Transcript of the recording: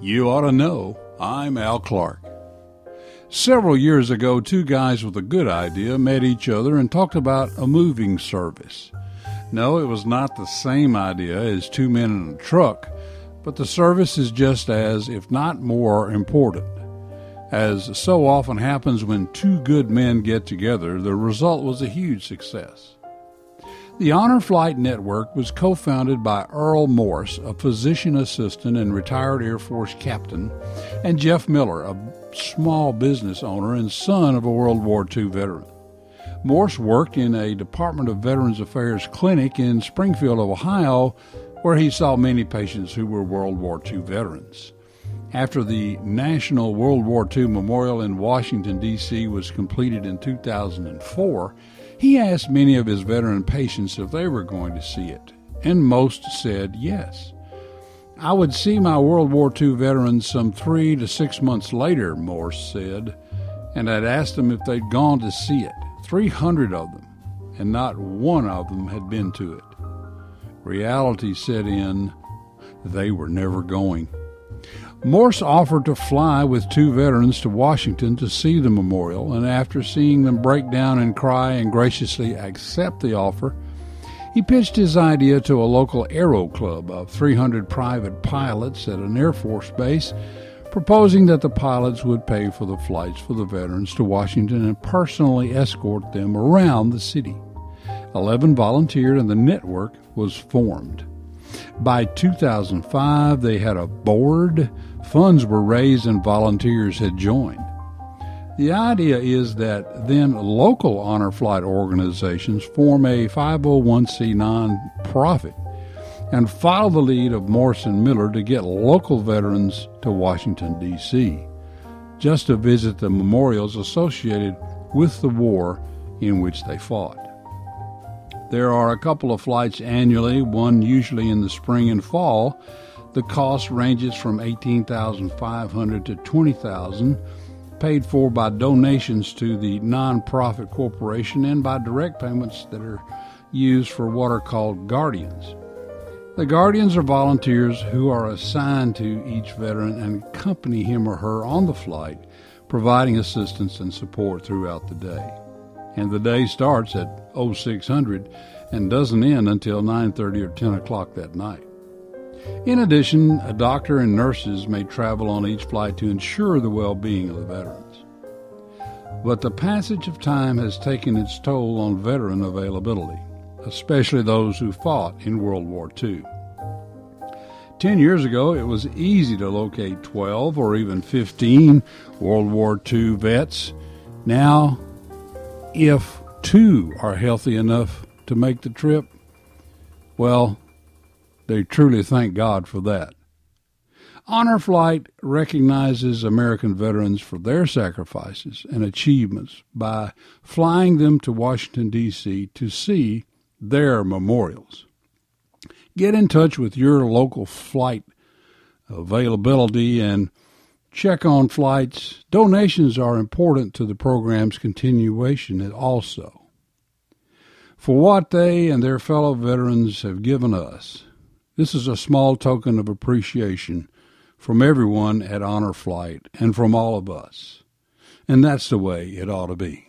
You ought to know. I'm Al Clark. Several years ago, two guys with a good idea met each other and talked about a moving service. No, it was not the same idea as Two Men and a Truck, but the service is just as, if not more, important. As so often happens when two good men get together, the result was a huge success. The Honor Flight Network was co founded by Earl Morse, a physician assistant and retired Air Force captain, and Jeff Miller, a small business owner and son of a World War II veteran. Morse worked in a Department of Veterans Affairs clinic in Springfield, Ohio, where he saw many patients who were World War II veterans. After the National World War II Memorial in Washington, D.C. was completed in 2004, he asked many of his veteran patients if they were going to see it, and most said yes. I would see my World War II veterans some three to six months later, Morse said, and I'd asked them if they'd gone to see it. 300 of them, and not one of them had been to it. Reality set in, they were never going. Morse offered to fly with two veterans to Washington to see the memorial, and after seeing them break down and cry and graciously accept the offer, he pitched his idea to a local aero club of 300 private pilots at an Air Force base, proposing that the pilots would pay for the flights for the veterans to Washington and personally escort them around the city. Eleven volunteered, and the network was formed. By 2005, they had a board, funds were raised, and volunteers had joined. The idea is that then local honor flight organizations form a 501c nonprofit and follow the lead of Morse and Miller to get local veterans to Washington, D.C., just to visit the memorials associated with the war in which they fought. There are a couple of flights annually, one usually in the spring and fall. The cost ranges from 18,500 to 20,000, paid for by donations to the nonprofit corporation and by direct payments that are used for what are called guardians. The guardians are volunteers who are assigned to each veteran and accompany him or her on the flight, providing assistance and support throughout the day and the day starts at 0600 and doesn't end until 9:30 or 10 o'clock that night. In addition, a doctor and nurses may travel on each flight to ensure the well-being of the veterans. But the passage of time has taken its toll on veteran availability, especially those who fought in World War II. Ten years ago, it was easy to locate 12 or even 15 World War II vets. Now, if two are healthy enough to make the trip, well, they truly thank God for that. Honor Flight recognizes American veterans for their sacrifices and achievements by flying them to Washington, D.C. to see their memorials. Get in touch with your local flight availability and check on flights. Donations are important to the program's continuation also. For what they and their fellow veterans have given us, this is a small token of appreciation from everyone at Honor Flight and from all of us. And that's the way it ought to be.